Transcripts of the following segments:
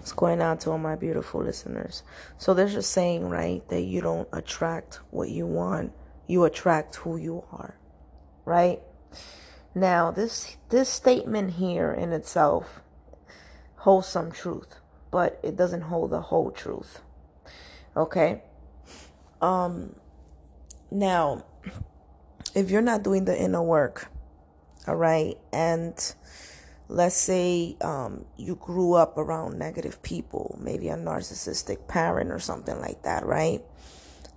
What's going on to all my beautiful listeners? So there's a saying, right, that you don't attract what you want, you attract who you are, right? Now, this this statement here in itself holds some truth, but it doesn't hold the whole truth. Okay? Um now, if you're not doing the inner work, all right, and let's say um, you grew up around negative people, maybe a narcissistic parent or something like that, right?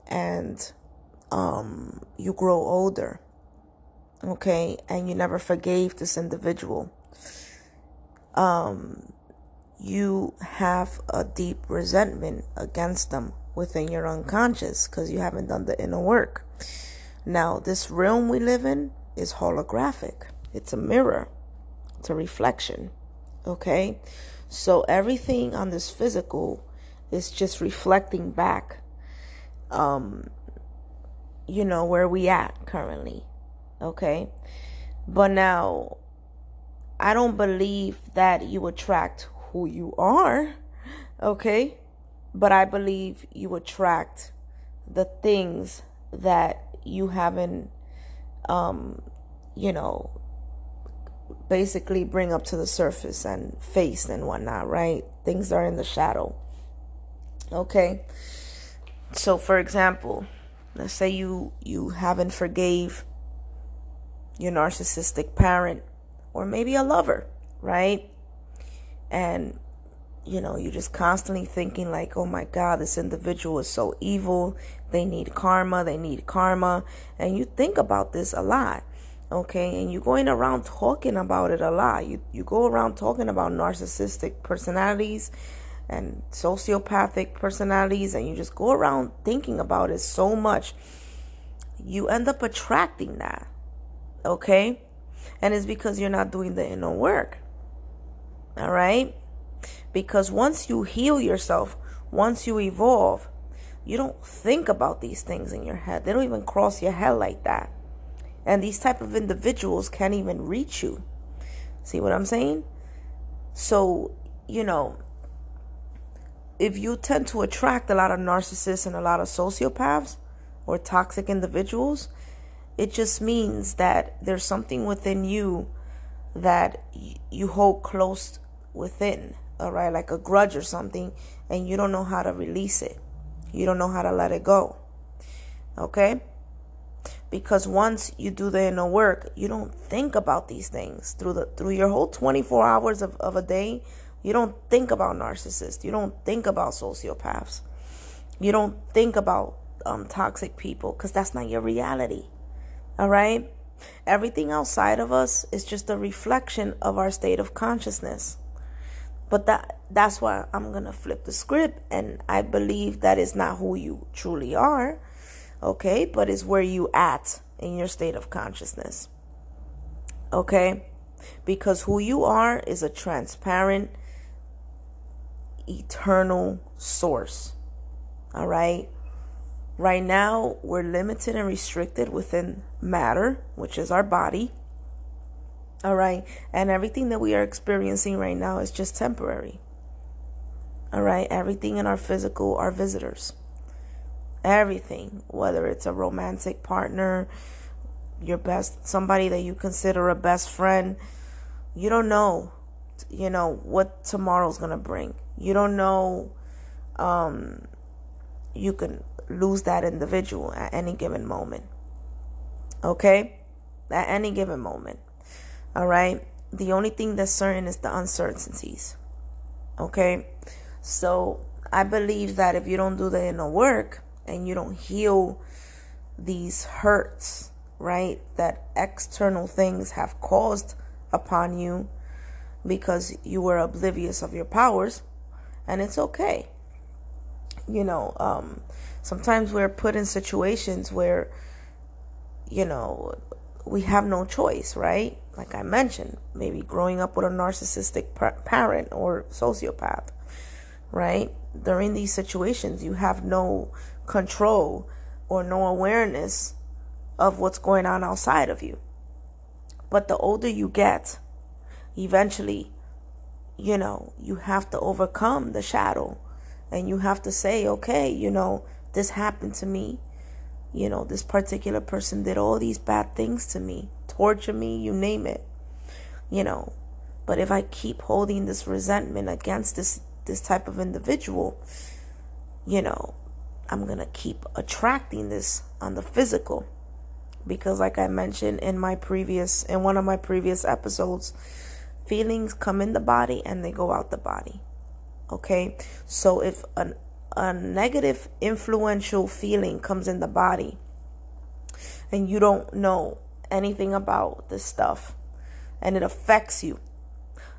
And um, you grow older, okay, and you never forgave this individual. Um, you have a deep resentment against them within your unconscious because you haven't done the inner work. Now, this realm we live in is holographic. It's a mirror a reflection. Okay? So everything on this physical is just reflecting back um you know where we at currently. Okay? But now I don't believe that you attract who you are. Okay? But I believe you attract the things that you haven't um you know basically bring up to the surface and face and whatnot, right? Things are in the shadow. Okay. So for example, let's say you you haven't forgave your narcissistic parent or maybe a lover, right? And you know, you're just constantly thinking like, "Oh my god, this individual is so evil. They need karma, they need karma." And you think about this a lot okay? And you're going around talking about it a lot. You you go around talking about narcissistic personalities and sociopathic personalities and you just go around thinking about it so much you end up attracting that okay? And it's because you're not doing the inner work all right because once you heal yourself once you evolve you don't think about these things in your head. They don't even cross your head like that and these type of individuals can't even reach you. See what i'm saying? So you know if you tend to attract a lot of narcissists and a lot of sociopaths or toxic individuals it just means that there's something within you that you hold close within all right like a grudge or something and you don't know how to release it. You don't know how to let it go. Okay because once you do the inner work you don't think about these things through the through your whole 24 hours of, of a day. You don't think about narcissists. You don't think about sociopaths. You don't think about um, toxic people because that's not your reality. All right? Everything outside of us is just a reflection of our state of consciousness. But that that's why i'm gonna flip the script and i believe that is not who you truly are okay? But it's where you at in your state of consciousness. Okay? Because who you are is a transparent, eternal source. All right? Right now, we're limited and restricted within matter, which is our body. All right? And everything that we are experiencing right now is just temporary. All right? Everything in our physical are visitors everything, whether it's a romantic partner, your best, somebody that you consider a best friend. You don't know, you know, what tomorrow's going to bring. You don't know, um, you can lose that individual at any given moment. Okay? At any given moment. All right? The only thing that's certain is the uncertainties. Okay? So I believe that if you don't do the inner work, and you don't heal these hurts, right, that external things have caused upon you because you were oblivious of your powers, and it's okay. You know, um, sometimes we're put in situations where, you know, we have no choice, right? Like I mentioned, maybe growing up with a narcissistic parent or sociopath, right? During these situations, you have no control or no awareness of what's going on outside of you. But the older you get, eventually you know, you have to overcome the shadow and you have to say, okay, you know, this happened to me. You know, this particular person did all these bad things to me, torture me, you name it. You know, but if I keep holding this resentment against this this type of individual, you know, I'm going to keep attracting this on the physical. Because like I mentioned in my previous in one of my previous episodes, feelings come in the body and they go out the body. Okay? So if an a negative influential feeling comes in the body and you don't know anything about this stuff and it affects you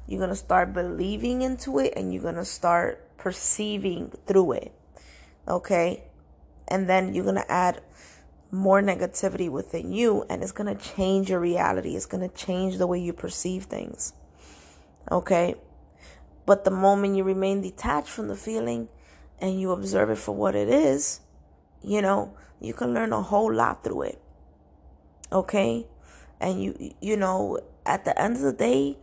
you're going to start believing into it and you're going to start perceiving through it. Okay? And then you're going to add more negativity within you and it's going to change your reality. It's going to change the way you perceive things. Okay? But the moment you remain detached from the feeling and you observe it for what it is, you know, you can learn a whole lot through it. Okay? And you you know, at the end of the day,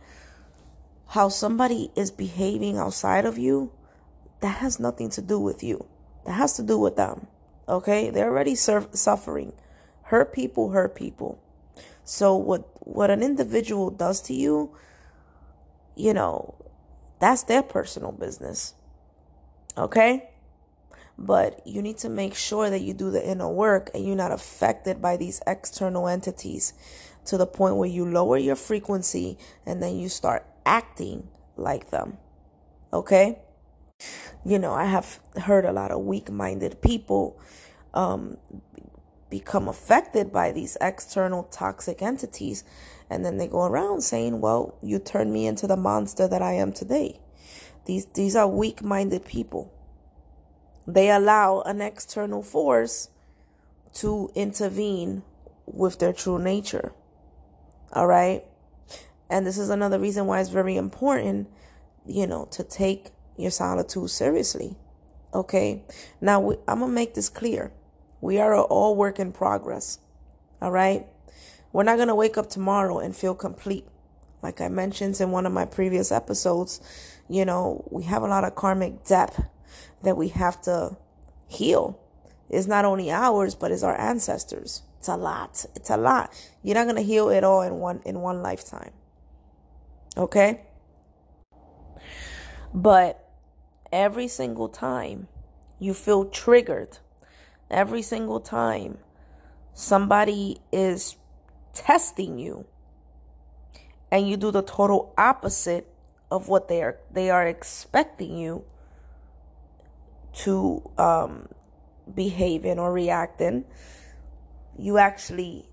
how somebody is behaving outside of you, that has nothing to do with you. That has to do with them. Okay? They're already suffering. Hurt people hurt people. So what what an individual does to you, you know, that's their personal business. Okay? But you need to make sure that you do the inner work and you're not affected by these external entities to the point where you lower your frequency and then you start acting like them. Okay? You know, I have heard a lot of weak minded people um, become affected by these external toxic entities. And then they go around saying, well, you turned me into the monster that I am today. These, these are weak minded people. They allow an external force to intervene with their true nature. All right. And this is another reason why it's very important, you know, to take your solitude seriously. Okay. Now, we, I'm going to make this clear. We are all work in progress. All right. We're not going to wake up tomorrow and feel complete. Like I mentioned in one of my previous episodes, you know, we have a lot of karmic debt that we have to heal. It's not only ours, but it's our ancestors. It's a lot. It's a lot. You're not going to heal it all in one in one lifetime. Okay? But every single time you feel triggered, every single time somebody is testing you and you do the total opposite of what they are they are expecting you to um, behave in or react in, you actually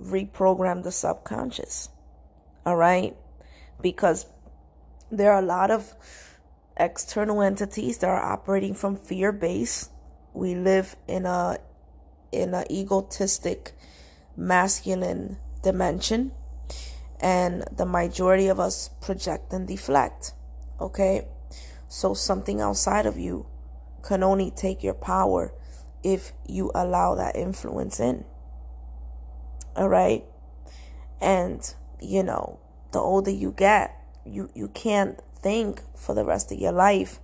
reprogram the subconscious. All right? because there are a lot of external entities that are operating from fear base. We live in a in an egotistic masculine dimension and the majority of us project and deflect. Okay? So something outside of you can only take your power if you allow that influence in. All right? And you know, the older you get, you you can't think for the rest of your life.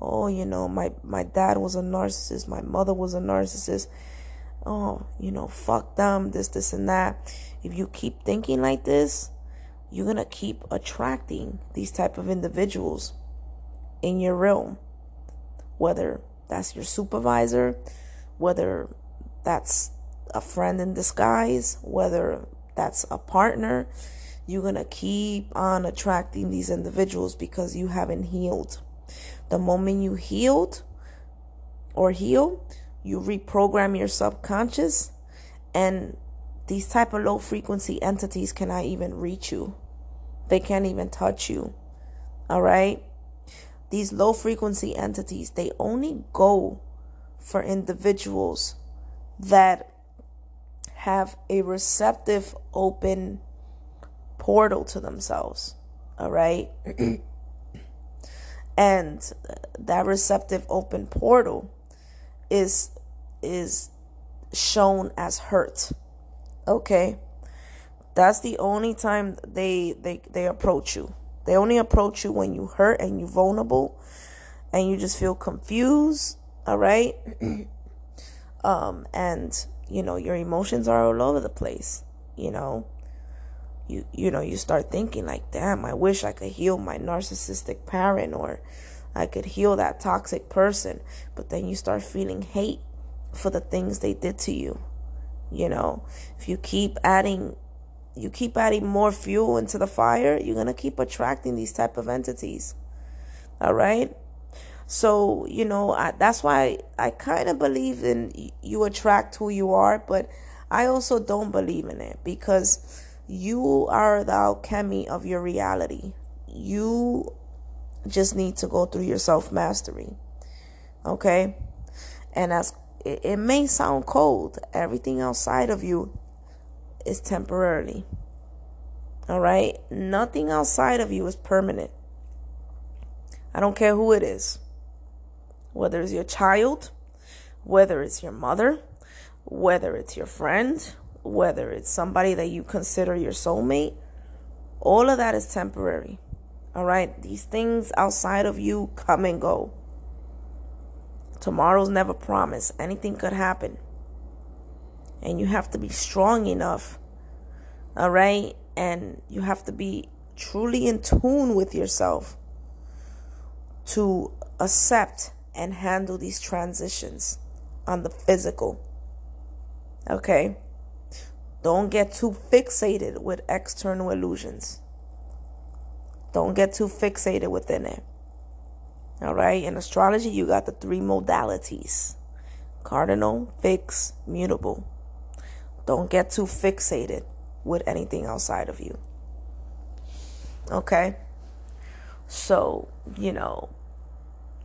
Oh, you know, my my dad was a narcissist, my mother was a narcissist. Oh, you know, fuck them, this, this, and that. If you keep thinking like this, you're gonna keep attracting these type of individuals in your realm. Whether that's your supervisor, whether that's a friend in disguise, whether that's a partner, you're going to keep on attracting these individuals because you haven't healed. The moment you healed or heal, you reprogram your subconscious and these type of low frequency entities cannot even reach you. They can't even touch you. All right? These low frequency entities, they only go for individuals that have a receptive, open portal to themselves. All right. and that receptive open portal is is shown as hurt. Okay? That's the only time they they they approach you. They only approach you when you hurt and you vulnerable and you just feel confused, all right? um and you know, your emotions are all over the place, you know. You you know, you start thinking like, "Damn, I wish I could heal my narcissistic parent or I could heal that toxic person." But then you start feeling hate for the things they did to you. You know, if you keep adding you keep adding more fuel into the fire, you're going to keep attracting these type of entities. All right? So, you know, I, that's why I kind of believe in you attract who you are, but I also don't believe in it because you are the alchemy of your reality. You just need to go through your self mastery. Okay? And as it, it may sound cold, everything outside of you is temporarily. All right? Nothing outside of you is permanent. I don't care who it is. Whether it's your child, whether it's your mother, whether it's your friend, whether it's somebody that you consider your soulmate, all of that is temporary. All right? These things outside of you come and go. Tomorrow's never promised. Anything could happen. And you have to be strong enough. All right? And you have to be truly in tune with yourself to accept and handle these transitions on the physical. Okay? Don't get too fixated with external illusions. Don't get too fixated within it. All right? In astrology, you got the three modalities cardinal, fixed, mutable. Don't get too fixated with anything outside of you. Okay? So, you know,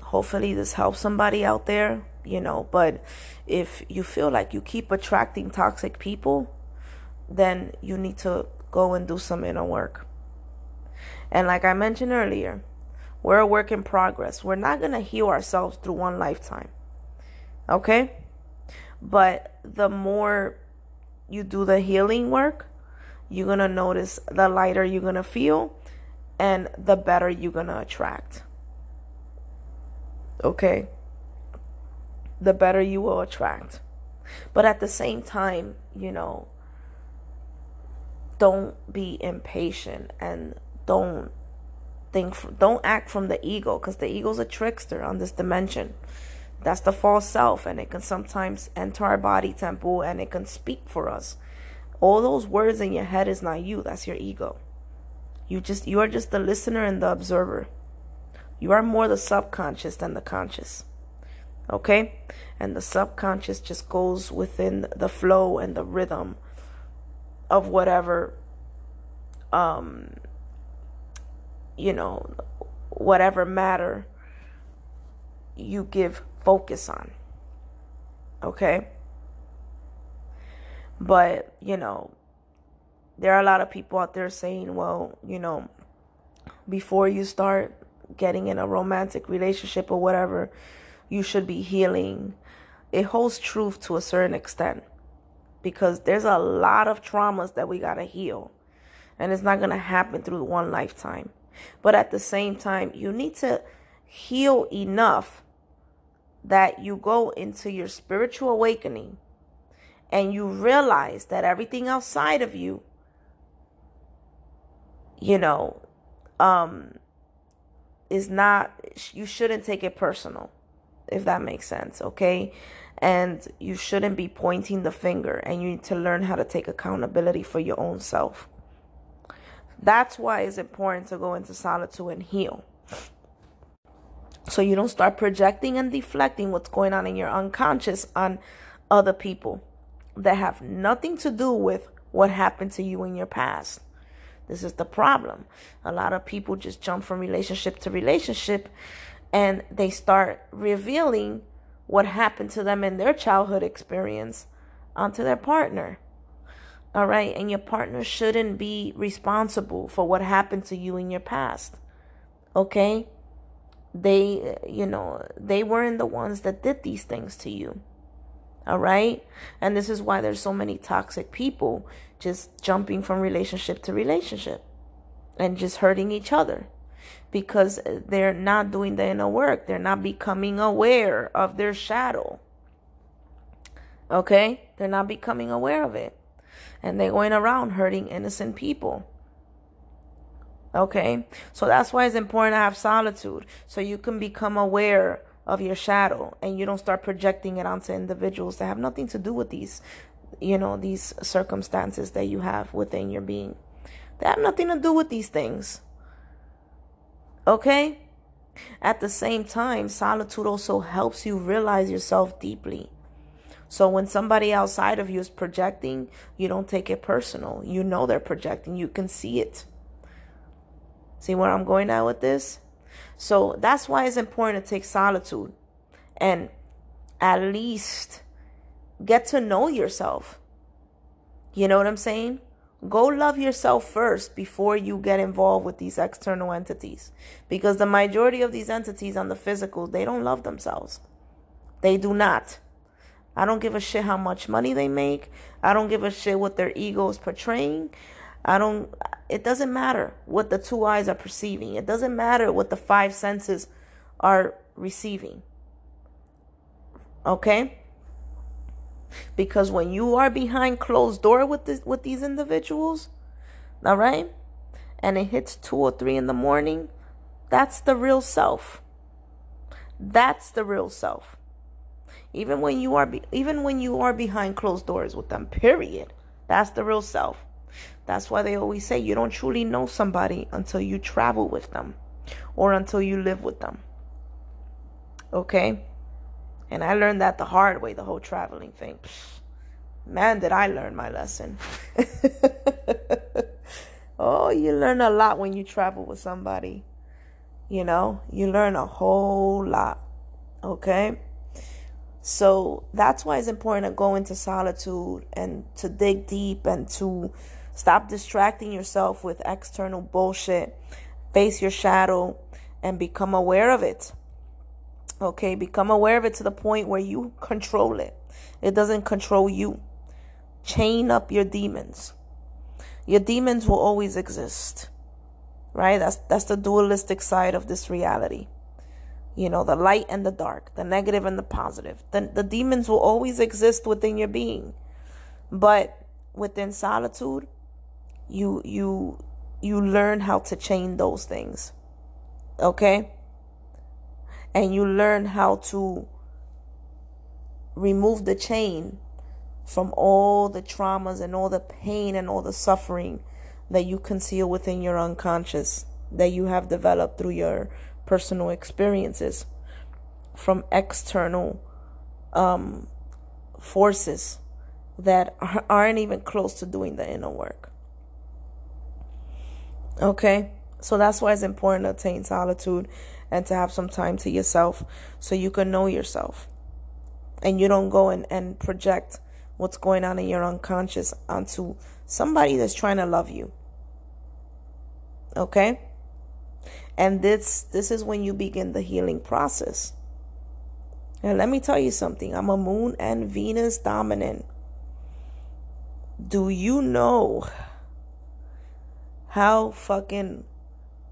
hopefully this helps somebody out there, you know, but if you feel like you keep attracting toxic people, then you need to go and do some inner work. And like I mentioned earlier, we're a work in progress. We're not going to heal ourselves through one lifetime. Okay? But the more you do the healing work, you're going to notice the lighter you're going to feel and the better you're going to attract. Okay? The better you will attract. But at the same time, you know, don't be impatient and don't think don't act from the ego because the ego's a trickster on this dimension. That's the false self and it can sometimes enter our body temple and it can speak for us. All those words in your head is not you that's your ego. You just you are just the listener and the observer. You are more the subconscious than the conscious. Okay? And the subconscious just goes within the flow and the rhythm of whatever um you know whatever matter you give focus on okay? But you know there are a lot of people out there saying well you know before you start getting in a romantic relationship or whatever you should be healing. It holds truth to a certain extent because there's a lot of traumas that we got to heal. And it's not going to happen through one lifetime. But at the same time, you need to heal enough that you go into your spiritual awakening and you realize that everything outside of you, you know, um, is not, you shouldn't take it personal, if that makes sense, okay? And you shouldn't be pointing the finger and you need to learn how to take accountability for your own self. That's why it's important to go into solitude and heal. So you don't start projecting and deflecting what's going on in your unconscious on other people that have nothing to do with what happened to you in your past. This is the problem. A lot of people just jump from relationship to relationship and they start revealing what happened to them in their childhood experience onto their partner. All right. And your partner shouldn't be responsible for what happened to you in your past. Okay. They, you know, they weren't the ones that did these things to you. All right. And this is why there's so many toxic people just jumping from relationship to relationship and just hurting each other. Because they're not doing the inner work. They're not becoming aware of their shadow. Okay? They're not becoming aware of it. And they're going around hurting innocent people. Okay? So that's why it's important to have solitude. So you can become aware of your shadow and you don't start projecting it onto individuals that have nothing to do with these, you know, these circumstances that you have within your being. They have nothing to do with these things. Okay? At the same time, solitude also helps you realize yourself deeply. So when somebody outside of you is projecting, you don't take it personal. You know they're projecting, you can see it. See where I'm going at with this? So that's why it's important to take solitude and at least get to know yourself. You know what I'm saying? Go love yourself first before you get involved with these external entities. Because the majority of these entities on the physical, they don't love themselves. They do not. I don't give a shit how much money they make. I don't give a shit what their ego is portraying. I don't, it doesn't matter what the two eyes are perceiving. It doesn't matter what the five senses are receiving. Okay? Because when you are behind closed door with this, with these individuals, all right, and it hits two or three in the morning, that's the real self. That's the real self. Even when you are be, even when you are behind closed doors with them, period. That's the real self. That's why they always say you don't truly know somebody until you travel with them or until you live with them. Okay? And I learned that the hard way, the whole traveling thing. Man, did I learn my lesson. oh, you learn a lot when you travel with somebody. You know, you learn a whole lot. Okay? So that's why it's important to go into solitude and to dig deep and to stop distracting yourself with external bullshit. Face your shadow and become aware of it. Okay, become aware of it to the point where you control it. It doesn't control you. Chain up your demons. Your demons will always exist. Right? That's that's the dualistic side of this reality. You know, the light and the dark, the negative and the positive. The, the demons will always exist within your being. But within solitude, you you you learn how to chain those things. Okay? And you learn how to remove the chain from all the traumas and all the pain and all the suffering that you conceal within your unconscious that you have developed through your personal experiences from external um, forces that aren't even close to doing the inner work. Okay? So that's why it's important to attain solitude and to have some time to yourself so you can know yourself. And you don't go and, and project what's going on in your unconscious onto somebody that's trying to love you. Okay? And this this is when you begin the healing process. And let me tell you something. I'm a moon and Venus dominant. Do you know how fucking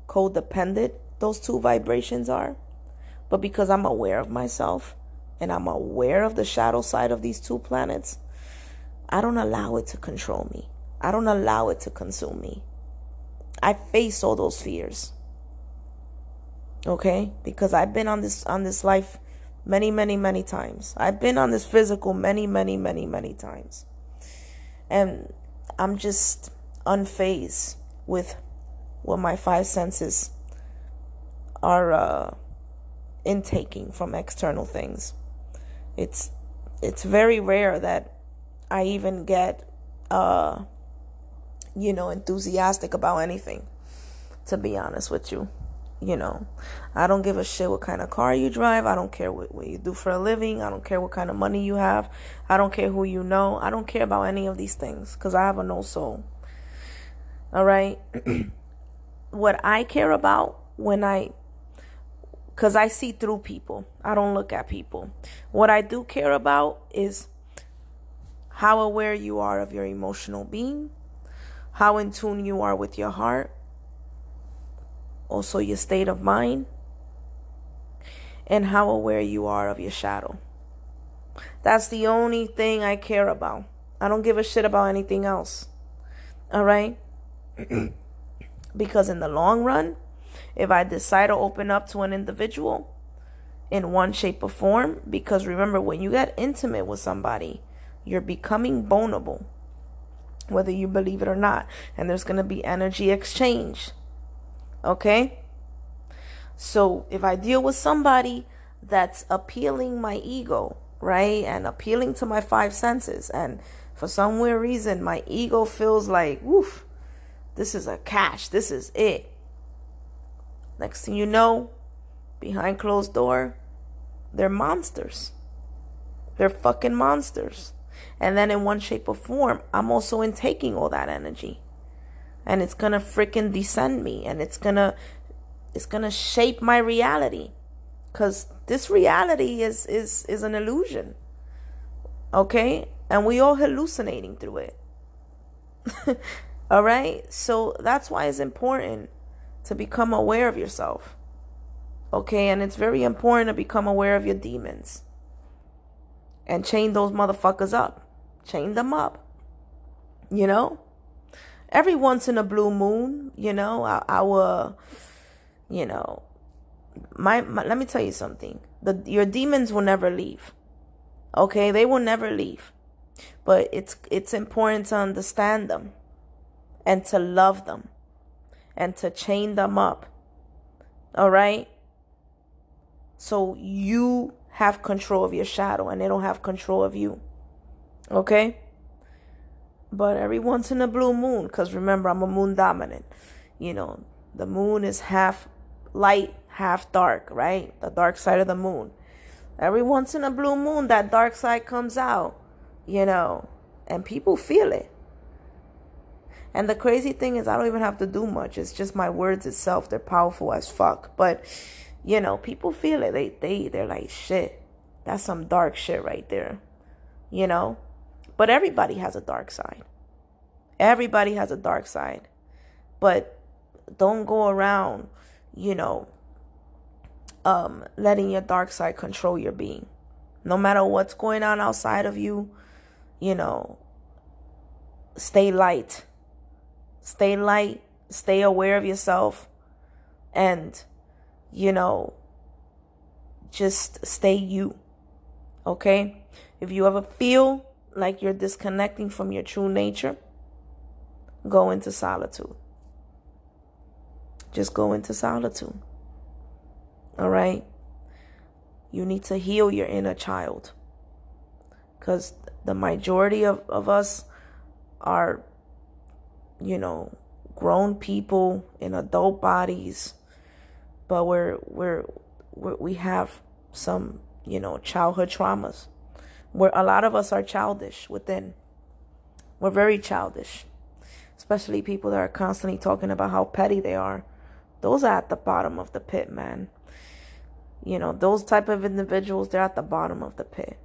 codependent those two vibrations are. But because I'm aware of myself and I'm aware of the shadow side of these two planets, I don't allow it to control me. I don't allow it to consume me. I face all those fears. Okay? Because I've been on this on this life many, many, many times. I've been on this physical many, many, many, many times. And I'm just unfazed with what my five senses are uh, intaking from external things. It's it's very rare that I even get uh, you know enthusiastic about anything. To be honest with you, you know, I don't give a shit what kind of car you drive. I don't care what, what you do for a living. I don't care what kind of money you have. I don't care who you know. I don't care about any of these things because I have a no soul. All right. what I care about when I because I see through people. I don't look at people. What I do care about is how aware you are of your emotional being, how in tune you are with your heart, also your state of mind, and how aware you are of your shadow. That's the only thing I care about. I don't give a shit about anything else. All right? because in the long run, if I decide to open up to an individual in one shape or form, because remember, when you get intimate with somebody, you're becoming vulnerable, whether you believe it or not. And there's going to be energy exchange. Okay? So if I deal with somebody that's appealing my ego, right, and appealing to my five senses, and for some weird reason, my ego feels like, woof, this is a catch, this is it. Next thing you know, behind closed door, they're monsters. They're fucking monsters. And then in one shape or form, I'm also in taking all that energy. And it's gonna freaking descend me and it's gonna it's gonna shape my reality. Cause this reality is is is an illusion. Okay? And we all hallucinating through it. all right? So that's why it's important to become aware of yourself. Okay? And it's very important to become aware of your demons and chain those motherfuckers up. Chain them up. You know? Every once in a blue moon, you know, our, you know, my, my let me tell you something. The your demons will never leave. Okay? They will never leave. But it's it's important to understand them and to love them and to chain them up. All right? So you have control of your shadow and they don't have control of you. Okay? But every once in a blue moon, because remember, I'm a moon dominant. You know, the moon is half light, half dark, right? The dark side of the moon. Every once in a blue moon, that dark side comes out, you know, and people feel it. And the crazy thing is, I don't even have to do much. It's just my words itself. They're powerful as fuck. But you know, people feel it. They they they're like shit. That's some dark shit right there. You know? But everybody has a dark side. Everybody has a dark side. But don't go around, you know, um, letting your dark side control your being. No matter what's going on outside of you, you know, stay light. Stay light. Stay aware of yourself. And you know, just stay you. Okay? If you ever feel like you're disconnecting from your true nature, go into solitude. Just go into solitude. All right? You need to heal your inner child. Because the majority of, of us are, you know, grown people in adult bodies but we're we're, we're we have some you know childhood traumas. Where a lot of us are childish within. We're very childish especially people that are constantly talking about how petty they are. Those are at the bottom of the pit man. You know those type of individuals they're at the bottom of the pit.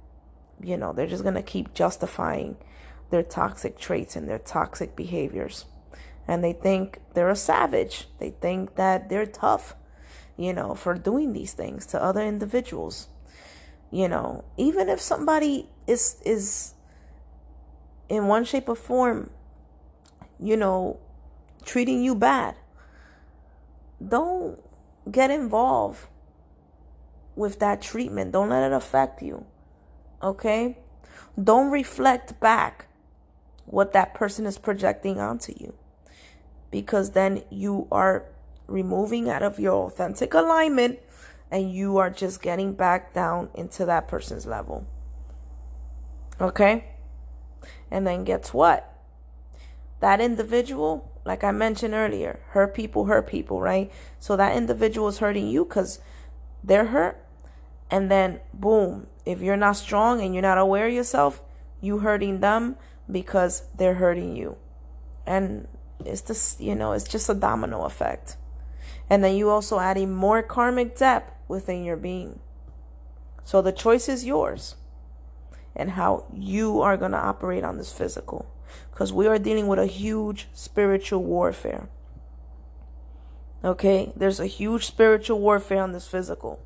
You know they're just going to keep justifying their toxic traits and their toxic behaviors and they think they're a savage they think that they're tough you know, for doing these things to other individuals. You know, even if somebody is is in one shape or form, you know, treating you bad, don't get involved with that treatment. Don't let it affect you. Okay? Don't reflect back what that person is projecting onto you. Because then you are removing out of your authentic alignment and you are just getting back down into that person's level. Okay? And then guess what? That individual, like I mentioned earlier, hurt people hurt people, right? So that individual is hurting you because they're hurt. And then, boom, if you're not strong and you're not aware of yourself, you hurting them because they're hurting you. And it's just, you know, it's just a domino effect. And then you also adding more karmic debt within your being. So the choice is yours and how you are going to operate on this physical. Because we are dealing with a huge spiritual warfare. Okay? There's a huge spiritual warfare on this physical.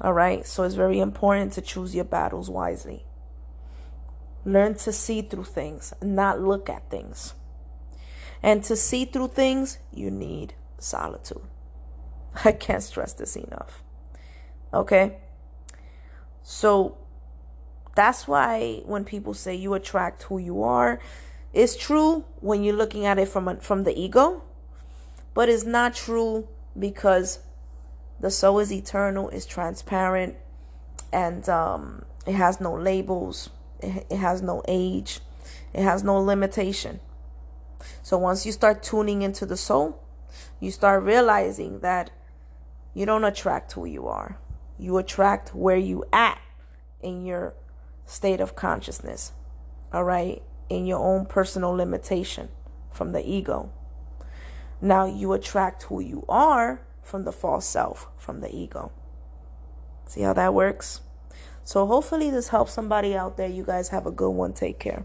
All right? So it's very important to choose your battles wisely. Learn to see through things, not look at things. And to see through things, you need solitude. I can't stress this enough. Okay? So that's why when people say you attract who you are, it's true when you're looking at it from a, from the ego, but it's not true because the soul is eternal, is transparent, and um, it has no labels, it has no age, it has no limitation. So once you start tuning into the soul, you start realizing that you don't attract who you are. You attract where you at in your state of consciousness. All right? In your own personal limitation from the ego. Now you attract who you are from the false self, from the ego. See how that works? So hopefully this helps somebody out there. You guys have a good one. Take care.